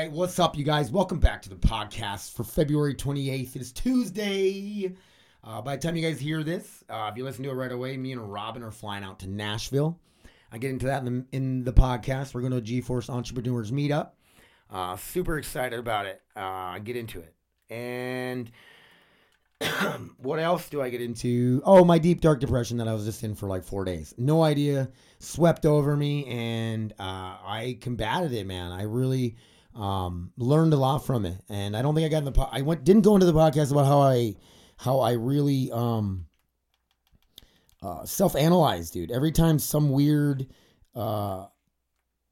right, what's up, you guys? Welcome back to the podcast for February 28th. It is Tuesday. Uh, by the time you guys hear this, uh, if you listen to it right away, me and Robin are flying out to Nashville. I get into that in the, in the podcast. We're going to a G-Force Entrepreneurs Meetup. Uh, super excited about it. Uh, get into it. And what else do I get into? Oh, my deep dark depression that I was just in for like four days. No idea. Swept over me, and uh, I combated it, man. I really um, learned a lot from it, and I don't think I got in the. Po- I went didn't go into the podcast about how I how I really um, uh, self analyze, dude. Every time some weird uh,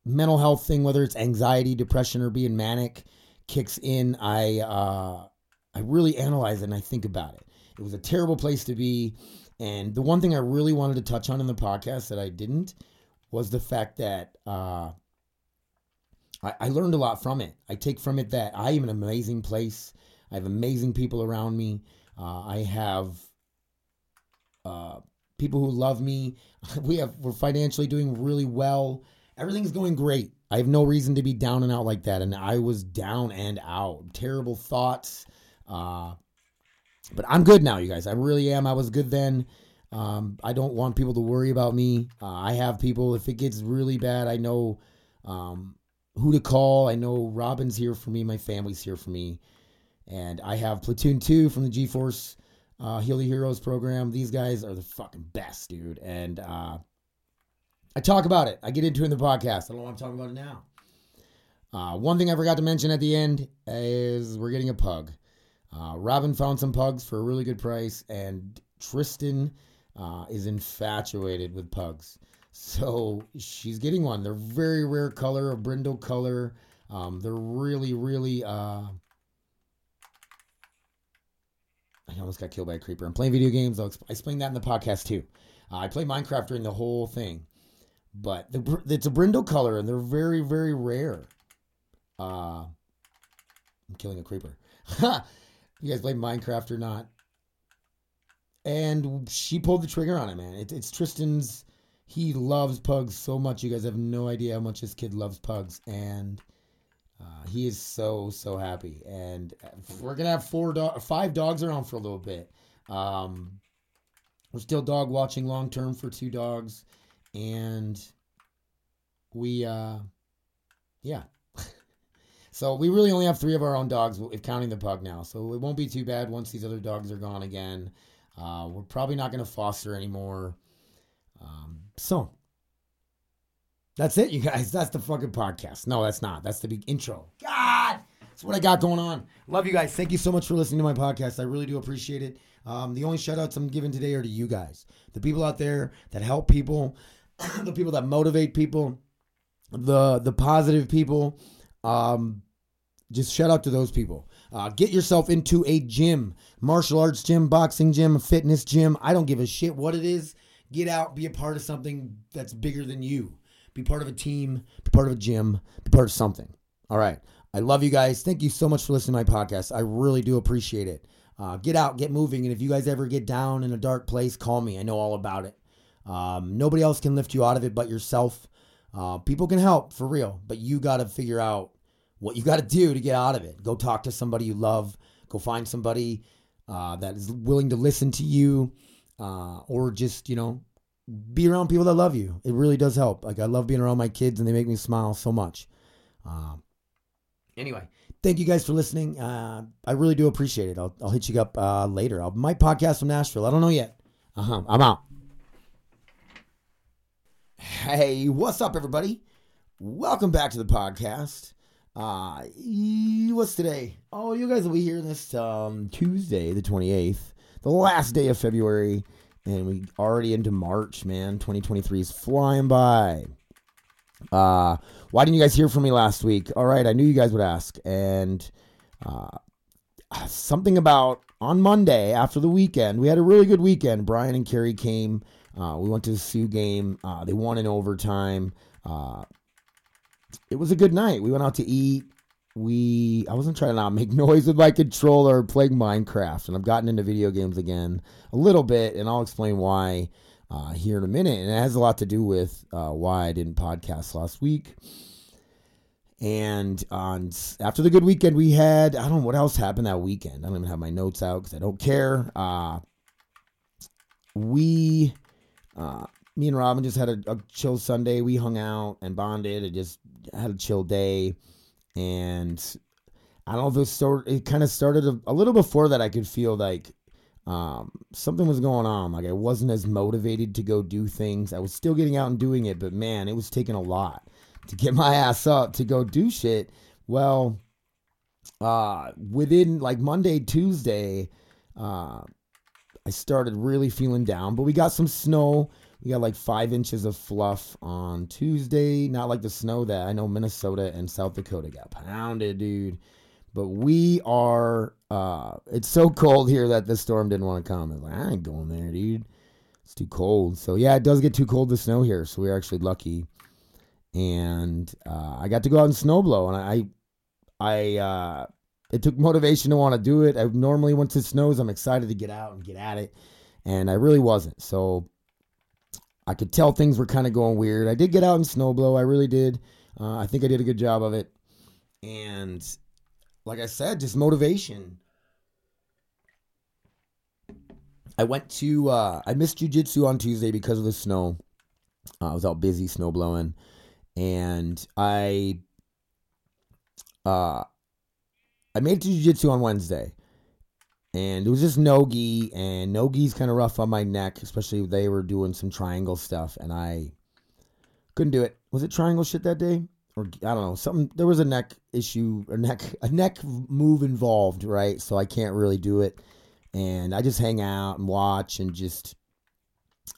mental health thing, whether it's anxiety, depression, or being manic, kicks in, I uh, I really analyze it and I think about it. It was a terrible place to be. And the one thing I really wanted to touch on in the podcast that I didn't was the fact that uh, I, I learned a lot from it. I take from it that I am an amazing place. I have amazing people around me. Uh, I have uh, people who love me. We have we're financially doing really well. Everything's going great. I have no reason to be down and out like that. And I was down and out. Terrible thoughts. Uh, but I'm good now, you guys. I really am. I was good then. Um, I don't want people to worry about me. Uh, I have people. If it gets really bad, I know um, who to call. I know Robin's here for me. My family's here for me. And I have Platoon 2 from the G-Force uh, Heal the Heroes program. These guys are the fucking best, dude. And uh, I talk about it. I get into it in the podcast. I don't want to talk about it now. Uh, one thing I forgot to mention at the end is we're getting a pug. Uh, Robin found some pugs for a really good price, and Tristan uh, is infatuated with pugs. So she's getting one. They're very rare color, a brindle color. Um, they're really, really. Uh... I almost got killed by a creeper. I'm playing video games. I'll exp- explain that in the podcast too. Uh, I play Minecraft during the whole thing, but the, it's a brindle color, and they're very, very rare. Uh, I'm killing a creeper. you guys play Minecraft or not. And she pulled the trigger on it, man. It, it's Tristan's. He loves pugs so much. You guys have no idea how much this kid loves pugs, and uh, he is so so happy. And we're gonna have four, do- five dogs around for a little bit. Um, we're still dog watching long term for two dogs, and we, uh, yeah, so we really only have three of our own dogs, if counting the pug now. So it won't be too bad once these other dogs are gone again. Uh, we're probably not to foster anymore. Um, so that's it, you guys. That's the fucking podcast. No, that's not. That's the big intro. God, that's what I got going on. Love you guys. Thank you so much for listening to my podcast. I really do appreciate it. Um, the only shout outs I'm giving today are to you guys, the people out there that help people, the people that motivate people, the the positive people. Um, just shout out to those people. Uh, get yourself into a gym, martial arts gym, boxing gym, fitness gym. I don't give a shit what it is. Get out, be a part of something that's bigger than you. Be part of a team, be part of a gym, be part of something. All right. I love you guys. Thank you so much for listening to my podcast. I really do appreciate it. Uh, get out, get moving. And if you guys ever get down in a dark place, call me. I know all about it. Um, nobody else can lift you out of it but yourself. Uh, people can help for real, but you got to figure out what you got to do to get out of it. Go talk to somebody you love. Go find somebody uh, that is willing to listen to you, uh, or just you know, be around people that love you. It really does help. Like I love being around my kids, and they make me smile so much. Um, anyway, thank you guys for listening. Uh, I really do appreciate it. I'll, I'll hit you up uh, later. I'll my podcast from Nashville. I don't know yet. Uh huh. I'm out. Hey, what's up, everybody? Welcome back to the podcast. Uh, what's today? Oh, you guys will be hearing this um, Tuesday, the 28th, the last day of February, and we already into March, man. 2023 is flying by. Uh, why didn't you guys hear from me last week? All right, I knew you guys would ask, and uh, something about on Monday after the weekend, we had a really good weekend. Brian and Carrie came. Uh, we went to the Sioux game. Uh, they won in overtime. Uh, it was a good night. We went out to eat. We I wasn't trying to not make noise with my controller playing Minecraft, and I've gotten into video games again a little bit, and I'll explain why uh, here in a minute. And it has a lot to do with uh, why I didn't podcast last week. And on after the good weekend we had, I don't know what else happened that weekend. I don't even have my notes out because I don't care. Uh, we, uh, me and Robin just had a, a, chill Sunday. We hung out and bonded and just had a chill day. And I don't know if it, sort, it kind of started a, a, little before that. I could feel like um, something was going on. Like I wasn't as motivated to go do things. I was still getting out and doing it, but man, it was taking a lot to get my ass up to go do shit. Well, uh, within like Monday, Tuesday, uh, I started really feeling down, but we got some snow. We got like five inches of fluff on Tuesday. Not like the snow that I know Minnesota and South Dakota got pounded, dude. But we are, uh, it's so cold here that the storm didn't want to come. It's like, I ain't going there, dude. It's too cold. So, yeah, it does get too cold to snow here. So, we're actually lucky and uh, I got to go out and snowblow, and I, I, uh, it took motivation to want to do it. I normally, once it snows, I'm excited to get out and get at it, and I really wasn't. So I could tell things were kind of going weird. I did get out and snowblow. I really did. Uh, I think I did a good job of it, and like I said, just motivation. I went to uh, I missed jujitsu on Tuesday because of the snow. Uh, I was out busy snow blowing and I uh I made it to jiu-jitsu on Wednesday. And it was just nogi and nogi's kind of rough on my neck, especially they were doing some triangle stuff and I couldn't do it. Was it triangle shit that day? Or I don't know, something there was a neck issue, a neck a neck move involved, right? So I can't really do it. And I just hang out and watch and just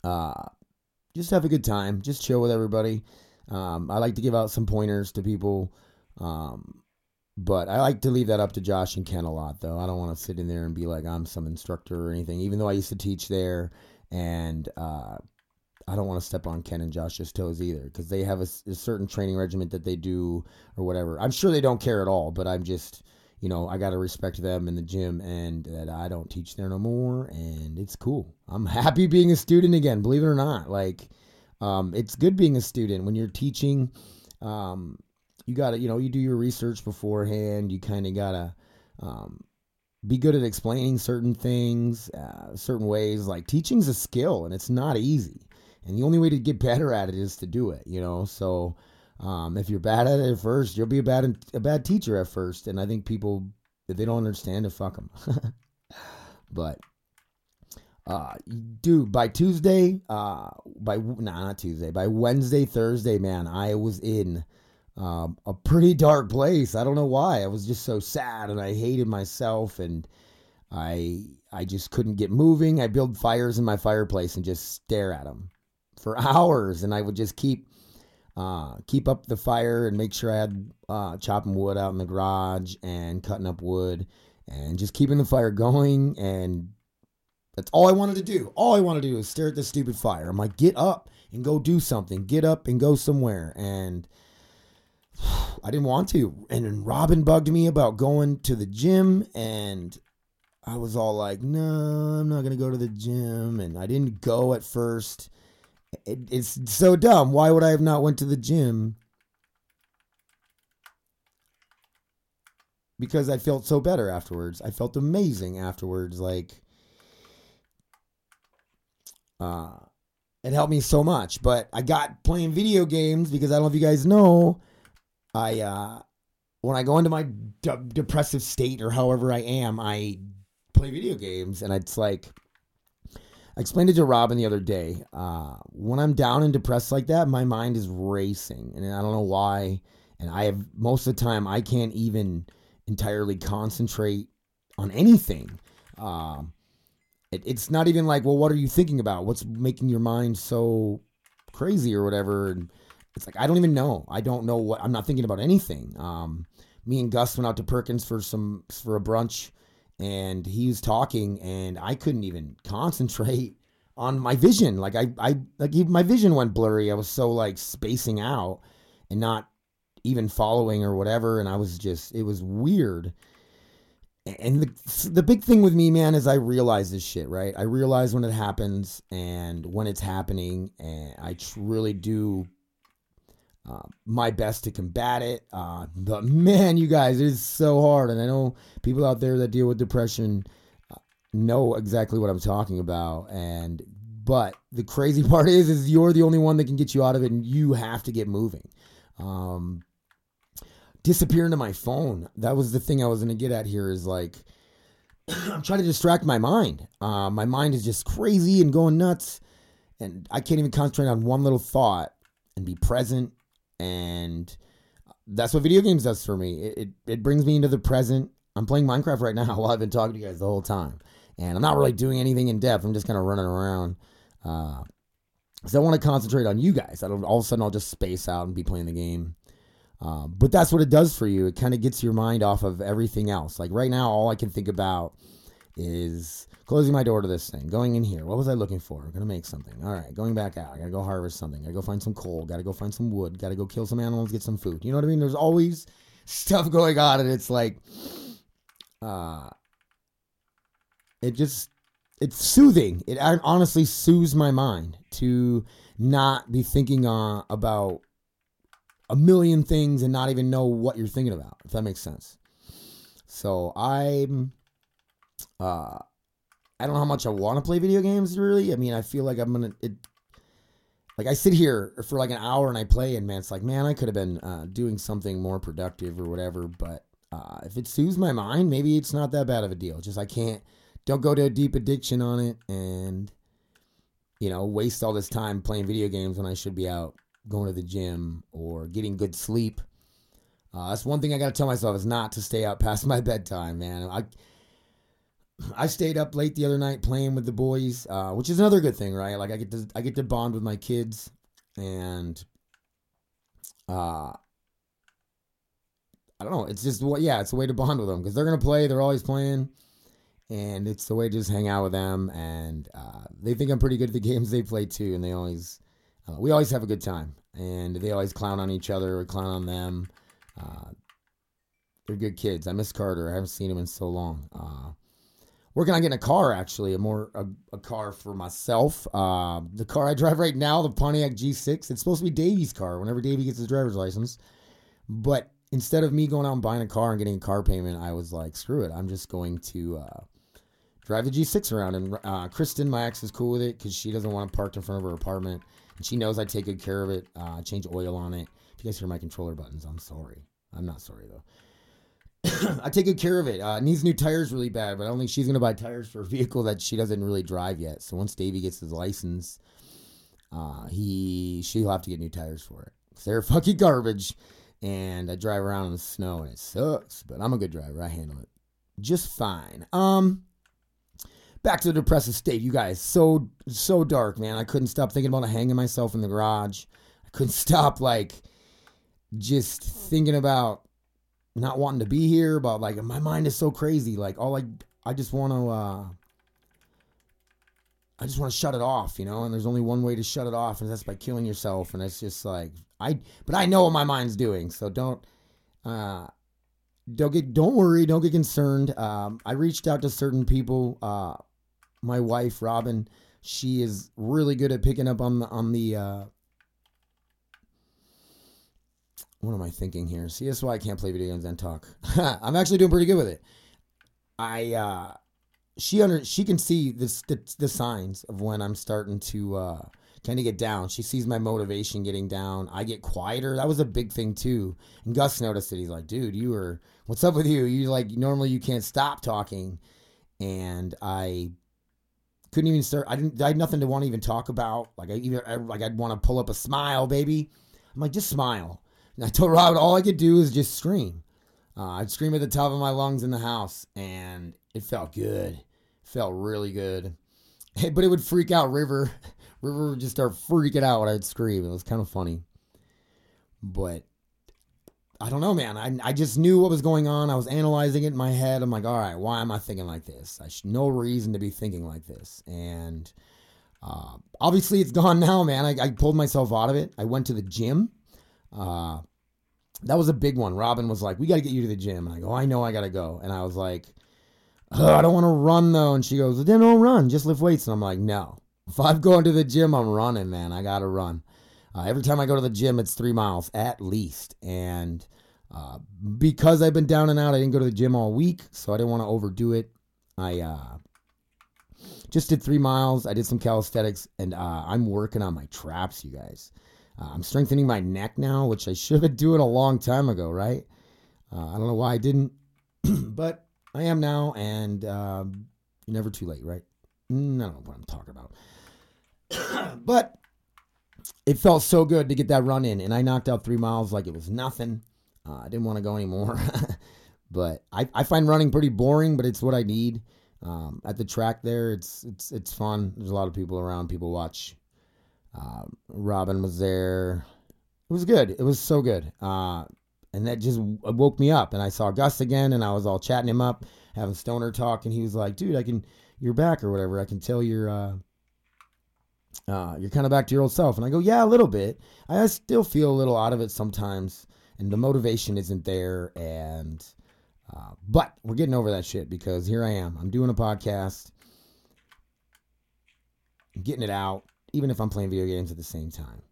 uh just have a good time, just chill with everybody. Um, I like to give out some pointers to people, um, but I like to leave that up to Josh and Ken a lot, though. I don't want to sit in there and be like I'm some instructor or anything, even though I used to teach there, and uh, I don't want to step on Ken and Josh's toes either because they have a, a, certain training regimen that they do or whatever. I'm sure they don't care at all, but I'm just, you know, I got to respect them in the gym and that I don't teach there no more, and it's cool. I'm happy being a student again, believe it or not. Like, um, it's good being a student when you're teaching. Um, you got to, you know, you do your research beforehand. You kind of got to um, be good at explaining certain things, uh, certain ways. Like teaching's a skill and it's not easy. And the only way to get better at it is to do it, you know? So um, if you're bad at it at first, you'll be a bad, a bad teacher at first. And I think people, if they don't understand it, fuck them. but uh, dude, by Tuesday, uh, by nah, not Tuesday, by Wednesday, Thursday, man, I was in um, a pretty dark place. I don't know why. I was just so sad and I hated myself and I I just couldn't get moving. I build fires in my fireplace and just stare at them for hours, and I would just keep uh, keep up the fire and make sure I had uh, chopping wood out in the garage and cutting up wood and just keeping the fire going and that's all I wanted to do. All I wanted to do is stare at this stupid fire. I'm like, get up and go do something. Get up and go somewhere. And I didn't want to. And then Robin bugged me about going to the gym. And I was all like, no, I'm not going to go to the gym. And I didn't go at first. It, it's so dumb. Why would I have not went to the gym? Because I felt so better afterwards. I felt amazing afterwards. Like, uh, it helped me so much. But I got playing video games because I don't know if you guys know, I uh, when I go into my de- depressive state or however I am, I play video games, and it's like I explained it to Robin the other day. Uh, when I'm down and depressed like that, my mind is racing, and I don't know why. And I have most of the time I can't even entirely concentrate on anything. Um, it, it's not even like, well, what are you thinking about? What's making your mind so crazy or whatever? And it's like I don't even know. I don't know what. I'm not thinking about anything. Um, me and Gus went out to Perkins for some for a brunch, and he was talking, and I couldn't even concentrate on my vision. Like I, I like my vision went blurry. I was so like spacing out and not even following or whatever, and I was just it was weird and the the big thing with me, man, is I realize this shit, right? I realize when it happens and when it's happening, and I really do. Uh, my best to combat it. Uh, but man, you guys, it is so hard. And I know people out there that deal with depression uh, know exactly what I'm talking about. And but the crazy part is, is you're the only one that can get you out of it, and you have to get moving. Um, disappear into my phone. That was the thing I was going to get at here. Is like I'm trying to distract my mind. Uh, my mind is just crazy and going nuts, and I can't even concentrate on one little thought and be present and that's what video games does for me. It, it, it brings me into the present. I'm playing Minecraft right now while I've been talking to you guys the whole time, and I'm not really doing anything in depth. I'm just kind of running around. Uh, so I want to concentrate on you guys. I don't. All of a sudden, I'll just space out and be playing the game. Uh, but that's what it does for you. It kind of gets your mind off of everything else. Like right now, all I can think about is closing my door to this thing, going in here. What was I looking for? I'm gonna make something. All right, going back out. I gotta go harvest something. I gotta go find some coal. Gotta go find some wood. Gotta go kill some animals, get some food. You know what I mean? There's always stuff going on, and it's like, uh, it just it's soothing. It honestly soothes my mind to not be thinking uh, about a million things and not even know what you're thinking about. If that makes sense. So I'm uh, I don't know how much I want to play video games. Really, I mean, I feel like I'm gonna. It, like I sit here for like an hour and I play, and man, it's like, man, I could have been uh, doing something more productive or whatever. But uh, if it soothes my mind, maybe it's not that bad of a deal. Just I can't, don't go to a deep addiction on it, and you know, waste all this time playing video games when I should be out going to the gym or getting good sleep. Uh, that's one thing I got to tell myself is not to stay out past my bedtime, man. I I stayed up late the other night playing with the boys, uh, which is another good thing, right? Like I get to I get to bond with my kids, and uh, I don't know. It's just what, yeah, it's a way to bond with them because they're gonna play. They're always playing, and it's the way to just hang out with them. And uh, they think I'm pretty good at the games they play too, and they always uh, we always have a good time, and they always clown on each other or clown on them. Uh, they're good kids. I miss Carter. I haven't seen him in so long. Working on getting a car actually a more a, a car for myself. Uh, the car i drive right now the pontiac g6 it's supposed to be davy's car whenever davy gets his driver's license. But instead of me going out and buying a car and getting a car payment i was like screw it i'm just going to uh, drive the g6 around. And uh, kristen my ex is cool with it because she doesn't want it parked in front of her apartment. And she knows i take good care of it. Uh, change oil on it. If you guys hear my controller buttons i'm sorry. I'm not sorry though I take good care of it. Uh, needs new tires really bad, but I don't think she's gonna buy tires for a vehicle that she doesn't really drive yet. So once Davey gets his license, uh, he she'll have to get new tires for it. They're fucking garbage, and I drive around in the snow and it sucks. But I'm a good driver. I handle it just fine. Um, back to the depressive state, you guys. So so dark, man. I couldn't stop thinking about hanging myself in the garage. I couldn't stop like just thinking about not wanting to be here, but like my mind is so crazy. Like all I I just want to uh I just want to shut it off, you know, and there's only one way to shut it off and that's by killing yourself and it's just like I but I know what my mind's doing, so don't uh don't get don't worry, don't get concerned. Um I reached out to certain people uh my wife Robin, she is really good at picking up on the on the uh what am I thinking here? See, that's why I can't play video games and talk. I'm actually doing pretty good with it. I uh she under she can see this the, the signs of when I'm starting to uh kind of get down. She sees my motivation getting down. I get quieter. That was a big thing too. And Gus noticed it. He's like, "Dude, you were what's up with you? You like normally you can't stop talking." And I couldn't even start. I didn't. I had nothing to want to even talk about. Like I even like I'd want to pull up a smile, baby. I'm like, just smile. And I told Rob all I could do is just scream. Uh, I'd scream at the top of my lungs in the house, and it felt good. It felt really good. But it would freak out River. River would just start freaking out when I'd scream. It was kind of funny. But I don't know, man. I, I just knew what was going on. I was analyzing it in my head. I'm like, all right, why am I thinking like this? I should no reason to be thinking like this. And uh, obviously, it's gone now, man. I, I pulled myself out of it. I went to the gym. Uh, that was a big one. Robin was like, "We got to get you to the gym." And I go, "I know, I got to go." And I was like, "I don't want to run though." And she goes, "Then don't run. Just lift weights." And I'm like, "No. If I'm going to the gym, I'm running, man. I got to run." Uh, every time I go to the gym, it's three miles at least. And uh, because I've been down and out, I didn't go to the gym all week, so I didn't want to overdo it. I uh, just did three miles. I did some calisthenics, and uh, I'm working on my traps, you guys. Uh, I'm strengthening my neck now, which I should have been doing a long time ago, right? Uh, I don't know why I didn't, but I am now, and um, you're never too late, right? Mm, I don't know what I'm talking about. but it felt so good to get that run in, and I knocked out three miles like it was nothing. Uh, I didn't want to go anymore, but I, I find running pretty boring, but it's what I need. Um, at the track there, it's it's it's fun. There's a lot of people around. People watch. Uh, Robin was there. It was good. It was so good. Uh, and that just woke me up. And I saw Gus again, and I was all chatting him up, having stoner talk, and he was like, "Dude, I can, you're back or whatever. I can tell you're, uh, uh, you're kind of back to your old self." And I go, "Yeah, a little bit. I still feel a little out of it sometimes, and the motivation isn't there. And, uh, but we're getting over that shit because here I am. I'm doing a podcast, getting it out, even if I'm playing video games at the same time.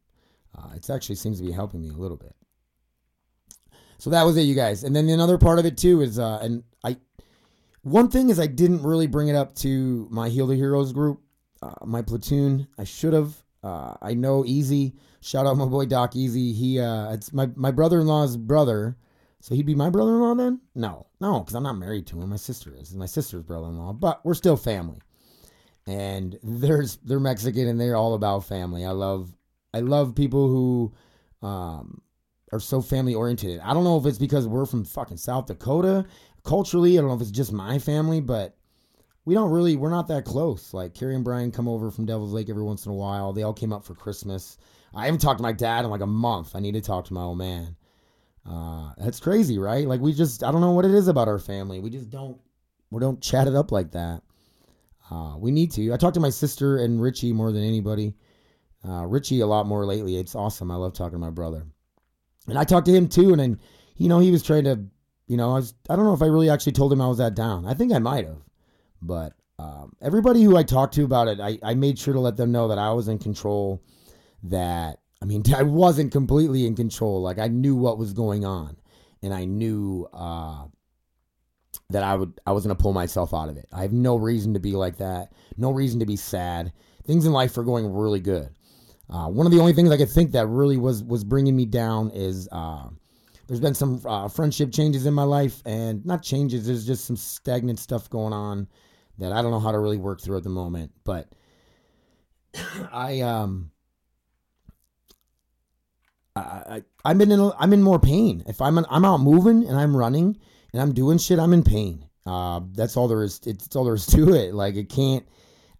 Uh, it actually seems to be helping me a little bit." So that was it, you guys. And then another part of it too is, uh, and I, one thing is I didn't really bring it up to my Heal the Heroes group, uh, my platoon. I should have. Uh, I know Easy. Shout out my boy Doc Easy. He, uh, it's my my brother in law's brother. So he'd be my brother in law then? No, no, because I'm not married to him. My sister is. my sister's brother in law, but we're still family. And there's they're Mexican and they're all about family. I love I love people who um, are so family oriented. I don't know if it's because we're from fucking South Dakota. Culturally, I don't know if it's just my family, but we don't really we're not that close. Like Carrie and Brian come over from Devil's Lake every once in a while. They all came up for Christmas. I haven't talked to my dad in like a month. I need to talk to my old man. Uh, that's crazy, right? Like we just I don't know what it is about our family. We just don't we don't chat it up like that. Uh, we need to. I talk to my sister and Richie more than anybody. Uh, Richie a lot more lately. It's awesome. I love talking to my brother. And I talked to him too, and then, you know, he was trying to, you know, I was, I don't know if I really actually told him I was that down. I think I might have, but um, everybody who I talked to about it, I, I made sure to let them know that I was in control. That I mean, I wasn't completely in control. Like I knew what was going on, and I knew uh, that I would, I was gonna pull myself out of it. I have no reason to be like that. No reason to be sad. Things in life are going really good. Uh, one of the only things I could think that really was was bringing me down is uh, there's been some uh, friendship changes in my life, and not changes. There's just some stagnant stuff going on that I don't know how to really work through at the moment. But I um I, I am in I'm in more pain. If I'm I'm out moving and I'm running and I'm doing shit, I'm in pain. Uh, that's all there is. It's all there is to it. Like it can't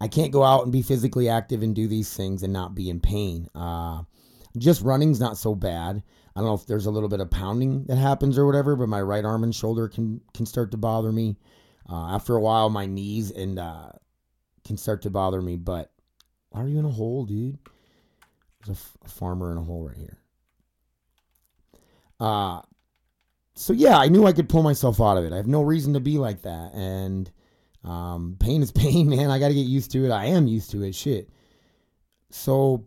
I can't go out and be physically active and do these things and not be in pain. Uh, just running's not so bad. I don't know if there's a little bit of pounding that happens or whatever, but my right arm and shoulder can can start to bother me. Uh, after a while, my knees and uh, can start to bother me. But why are you in a hole, dude? There's a, f- a farmer in a hole right here. Uh, so yeah, I knew I could pull myself out of it. I have no reason to be like that, and um, pain is pain, man. I got to get used to it. I am used to it. Shit. So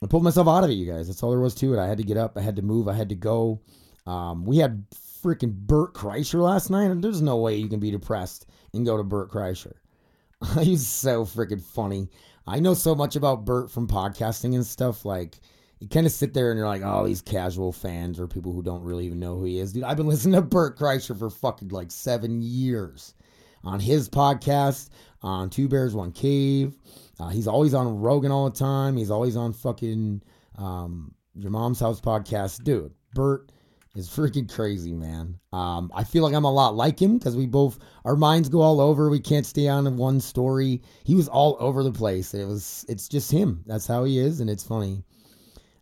I pulled myself out of it, you guys. That's all there was to it. I had to get up. I had to move. I had to go. Um, we had freaking Bert Kreischer last night, and there's no way you can be depressed and go to Bert Kreischer. He's so freaking funny. I know so much about Bert from podcasting and stuff. Like, you kind of sit there and you're like, oh, these casual fans or people who don't really even know who he is. Dude, I've been listening to Bert Kreischer for fucking like seven years on his podcast, on Two Bears One Cave. Uh, he's always on Rogan all the time. He's always on fucking um, Your Mom's House podcast. Dude, Bert is freaking crazy, man. Um, I feel like I'm a lot like him because we both, our minds go all over. We can't stay on one story. He was all over the place. It was, it's just him. That's how he is, and it's funny.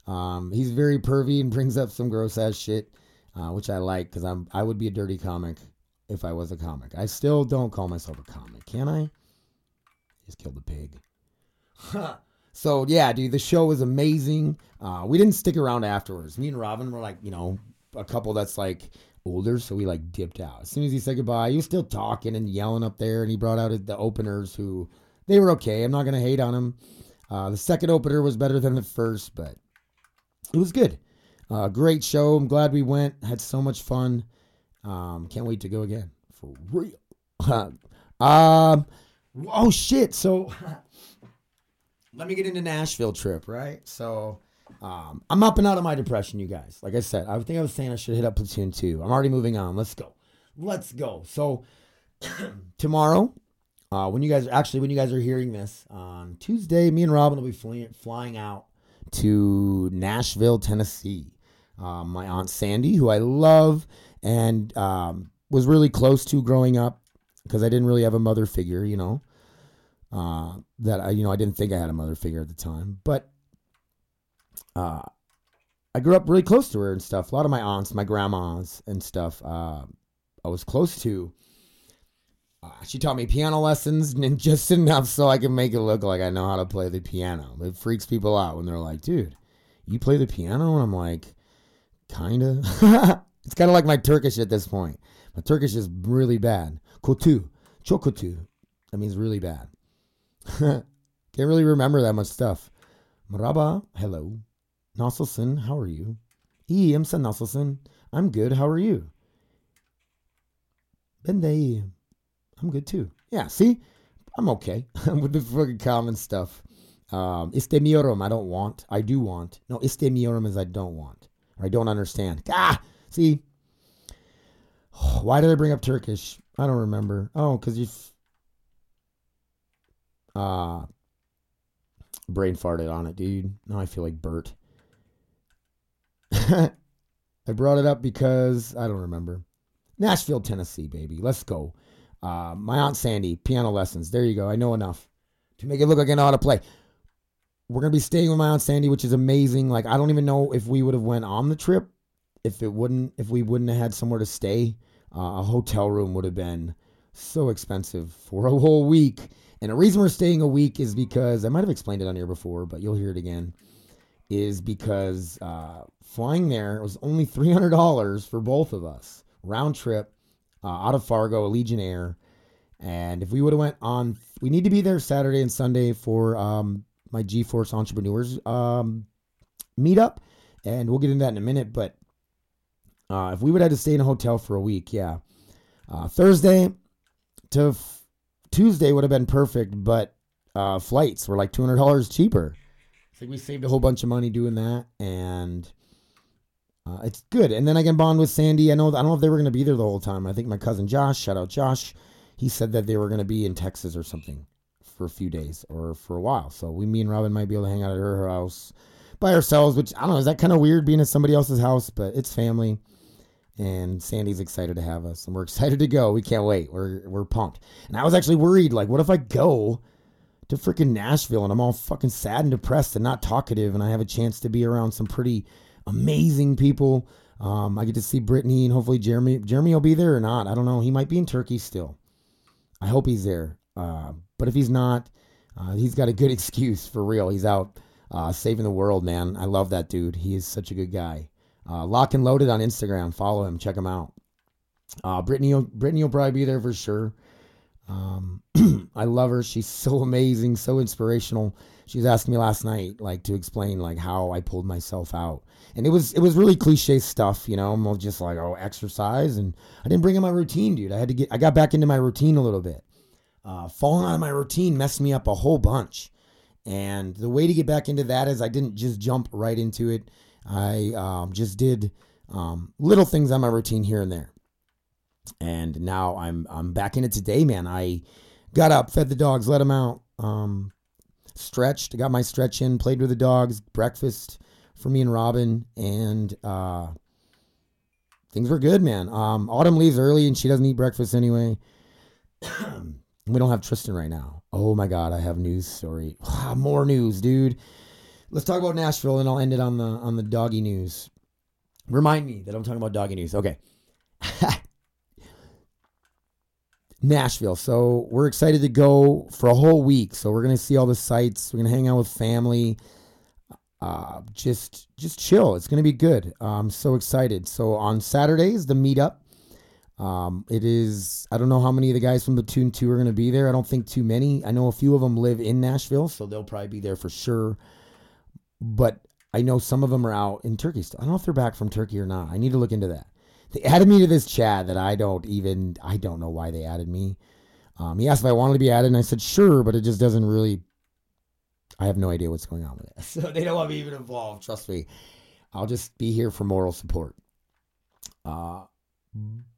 Um, he's very pervy and brings up some gross ass shit, uh, which I like because I'm, I would be a dirty comic if I was a comic. I still don't call myself a comic, can I? Just killed a pig. so yeah, dude, the show was amazing. Uh, we didn't stick around afterwards. Me and Robin were like, you know, a couple that's like older, so we like dipped out. As soon as he said goodbye, he was still talking and yelling up there, and he brought out the openers who they were okay. I'm not gonna hate on him. Uh, the second opener was better than the first, but it was good. Uh, great show. I'm glad we went. Had so much fun. Um, can't wait to go again for real. um, oh shit. So let me get into Nashville trip, right? So um, I'm up and out of my depression, you guys. Like I said, I think I was saying I should hit up Platoon 2. I'm already moving on. Let's go. Let's go. So tomorrow, uh, when you guys actually when you guys are hearing this on Tuesday, me and Robin will be flying out to Nashville, Tennessee. Um, my aunt Sandy, who I love and um, was really close to growing up, because I didn't really have a mother figure, you know. Uh, that I, you know, I didn't think I had a mother figure at the time, but uh, I grew up really close to her and stuff. A lot of my aunts, my grandmas and stuff, uh, I was close to. Uh, she taught me piano lessons and just enough so I can make it look like I know how to play the piano. It freaks people out when they're like, dude, you play the piano? And I'm like, kinda. it's kind of like my Turkish at this point. My Turkish is really bad. Kotu. Chokotu. That means really bad. Can't really remember that much stuff. Maraba. Hello. Nasılsın? How are you? İyiyim sen nasılsın? I'm good. How are you? Ben de. I'm good too. Yeah, see? I'm okay with the fucking common stuff. Um, istemiyorum, I don't want. I do want. No, istemiyorum is I don't want. Or I don't understand. Ah, see? Why did I bring up Turkish? I don't remember. Oh, because you. Uh, brain farted on it, dude. Now I feel like Bert. I brought it up because I don't remember. Nashville, Tennessee, baby. Let's go. Uh, my aunt Sandy, piano lessons. There you go. I know enough to make it look like I know how to play. We're gonna be staying with my aunt Sandy, which is amazing. Like I don't even know if we would have went on the trip if it wouldn't if we wouldn't have had somewhere to stay. Uh, a hotel room would have been so expensive for a whole week. And the reason we're staying a week is because I might have explained it on here before, but you'll hear it again. Is because uh, flying there was only three hundred dollars for both of us round trip uh, out of Fargo, Allegiant Air. And if we would have went on, we need to be there Saturday and Sunday for um, my G-Force Entrepreneurs um, meetup, and we'll get into that in a minute. But uh, if we would have to stay in a hotel for a week, yeah, uh, Thursday to f- Tuesday would have been perfect, but uh, flights were like two hundred dollars cheaper. I think we saved a whole bunch of money doing that, and uh, it's good. And then I can bond with Sandy. I know I don't know if they were going to be there the whole time. I think my cousin Josh, shout out Josh, he said that they were going to be in Texas or something for a few days or for a while. So we, me and Robin might be able to hang out at her house by ourselves. Which I don't know. Is that kind of weird being at somebody else's house? But it's family. And Sandy's excited to have us, and we're excited to go. We can't wait. We're we're pumped. And I was actually worried, like, what if I go to freaking Nashville and I'm all fucking sad and depressed and not talkative, and I have a chance to be around some pretty amazing people. Um, I get to see Brittany and hopefully Jeremy. Jeremy will be there or not. I don't know. He might be in Turkey still. I hope he's there. Uh, but if he's not, uh, he's got a good excuse for real. He's out uh, saving the world, man. I love that dude. He is such a good guy. Uh, Lock and Loaded on Instagram. Follow him. Check him out. Uh, Brittany, Brittany will probably be there for sure. Um, I love her. She's so amazing, so inspirational. She was asking me last night, like, to explain like how I pulled myself out, and it was it was really cliche stuff, you know. I'm just like, oh, exercise, and I didn't bring in my routine, dude. I had to get, I got back into my routine a little bit. Uh, falling out of my routine messed me up a whole bunch, and the way to get back into that is I didn't just jump right into it. I um, just did um, little things on my routine here and there, and now I'm I'm back in it today, man. I got up, fed the dogs, let them out, um, stretched, got my stretch in, played with the dogs, breakfast for me and Robin, and uh, things were good, man. Um, Autumn leaves early and she doesn't eat breakfast anyway. we don't have Tristan right now. Oh my God, I have news story. More news, dude. Let's talk about Nashville, and I'll end it on the on the doggy news. Remind me that I'm talking about doggy news. Okay. Nashville. So we're excited to go for a whole week. So we're gonna see all the sights. We're gonna hang out with family. Uh, just just chill. It's gonna be good. I'm so excited. So on Saturdays the meetup. Um, it is, I don't know how many of the guys from Platoon 2 are to be there. I don't think too many. I know a few of them live in Nashville, so they'll probably be there for sure. But I know some of them are out in Turkey. I don't know if they're back from Turkey or not. I need to look into that. They added me to this chat that I don't even, I don't know why they added me. Um, he asked if I wanted to be added, and I said sure, but it just doesn't really. I have no idea what's going on with it. So they don't want me even involved. Trust me. I'll just be here for moral support. Uh,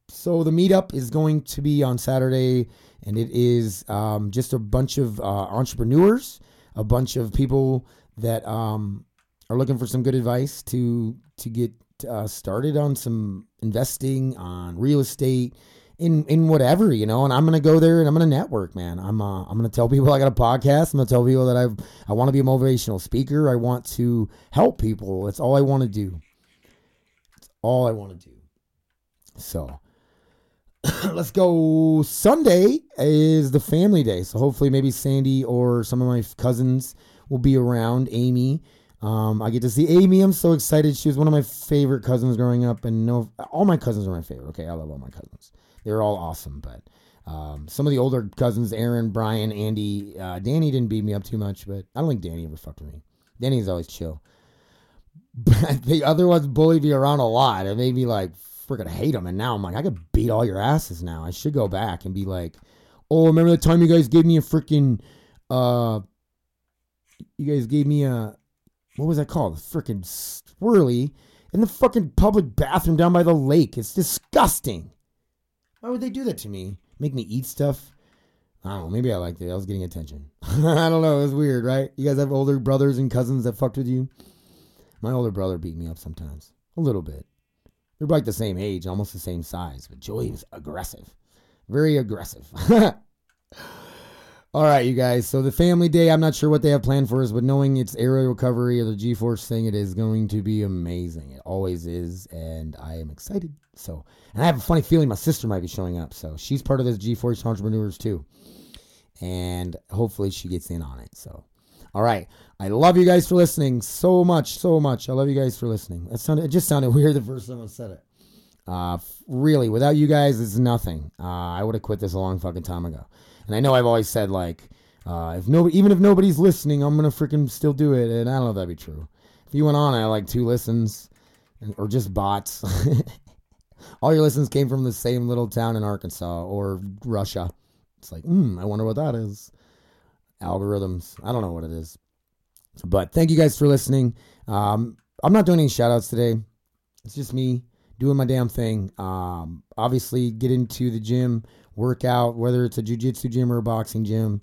so the meetup is going to be on Saturday, and it is um, just a bunch of uh, entrepreneurs, a bunch of people that um, are looking for some good advice to to get uh, started on some investing on real estate in in whatever you know and i'm gonna go there and i'm gonna network man. I'm uh, i'm gonna tell people i got a podcast. I'm gonna tell people that i've i want to be a motivational speaker. I want to help people. That's all i want to do. It's all i want to do. So let's go. Sunday is the family day. So hopefully maybe sandy or some of my cousins will be around amy um, I get to see Amy. I'm so excited. She was one of my favorite cousins growing up, and no, all my cousins are my favorite. Okay, I love all my cousins. They're all awesome, but um, some of the older cousins, Aaron, Brian, Andy, uh, Danny didn't beat me up too much, but I don't think Danny ever fucked with me. Danny's always chill. But the other ones bullied me around a lot. It made me like freaking hate them. And now I'm like, I could beat all your asses now. I should go back and be like, oh, remember the time you guys gave me a freaking, uh, you guys gave me a, what was that called? The freaking swirly in the fucking public bathroom down by the lake. It's disgusting. Why would they do that to me? Make me eat stuff? I don't know. Maybe I liked it. I was getting attention. I don't know. It was weird, right? You guys have older brothers and cousins that fucked with you? My older brother beat me up sometimes. A little bit. They're like the same age, almost the same size, but Joey was aggressive. Very aggressive. All right, you guys. So the family day, I'm not sure what they have planned for us, but knowing it's aerial recovery or the G-force thing, it is going to be amazing. It always is, and I am excited. So, and I have a funny feeling my sister might be showing up. So she's part of this G-force entrepreneurs too, and hopefully she gets in on it. So, all right. I love you guys for listening so much, so much. I love you guys for listening. It sounded, it just sounded weird the first time I said it. Uh, really, without you guys, it's nothing. Uh, I would have quit this a long fucking time ago. And I know I've always said like, uh, if no, even if nobody's listening, I'm gonna freaking still do it. And I don't know if that'd be true. If you went on, I like two listens, and, or just bots. All your listens came from the same little town in Arkansas or Russia. It's like, hmm, I wonder what that is. Algorithms. I don't know what it is. But thank you guys for listening. Um, I'm not doing any shout outs today. It's just me doing my damn thing. Um, obviously, get into the gym, work out, whether it's a jujitsu gym or a boxing gym,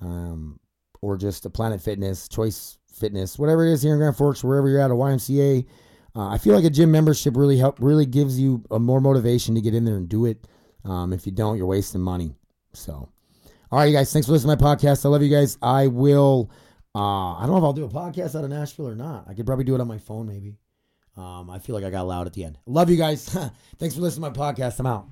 um, or just a Planet Fitness, Choice Fitness, whatever it is here in Grand Forks, wherever you're at, a YMCA. Uh, I feel like a gym membership really help, really gives you a more motivation to get in there and do it. Um, if you don't, you're wasting money. So, all right, you guys, thanks for listening to my podcast. I love you guys. I will. Uh, I don't know if I'll do a podcast out of Nashville or not. I could probably do it on my phone, maybe. Um, I feel like I got loud at the end. Love you guys. Thanks for listening to my podcast. I'm out.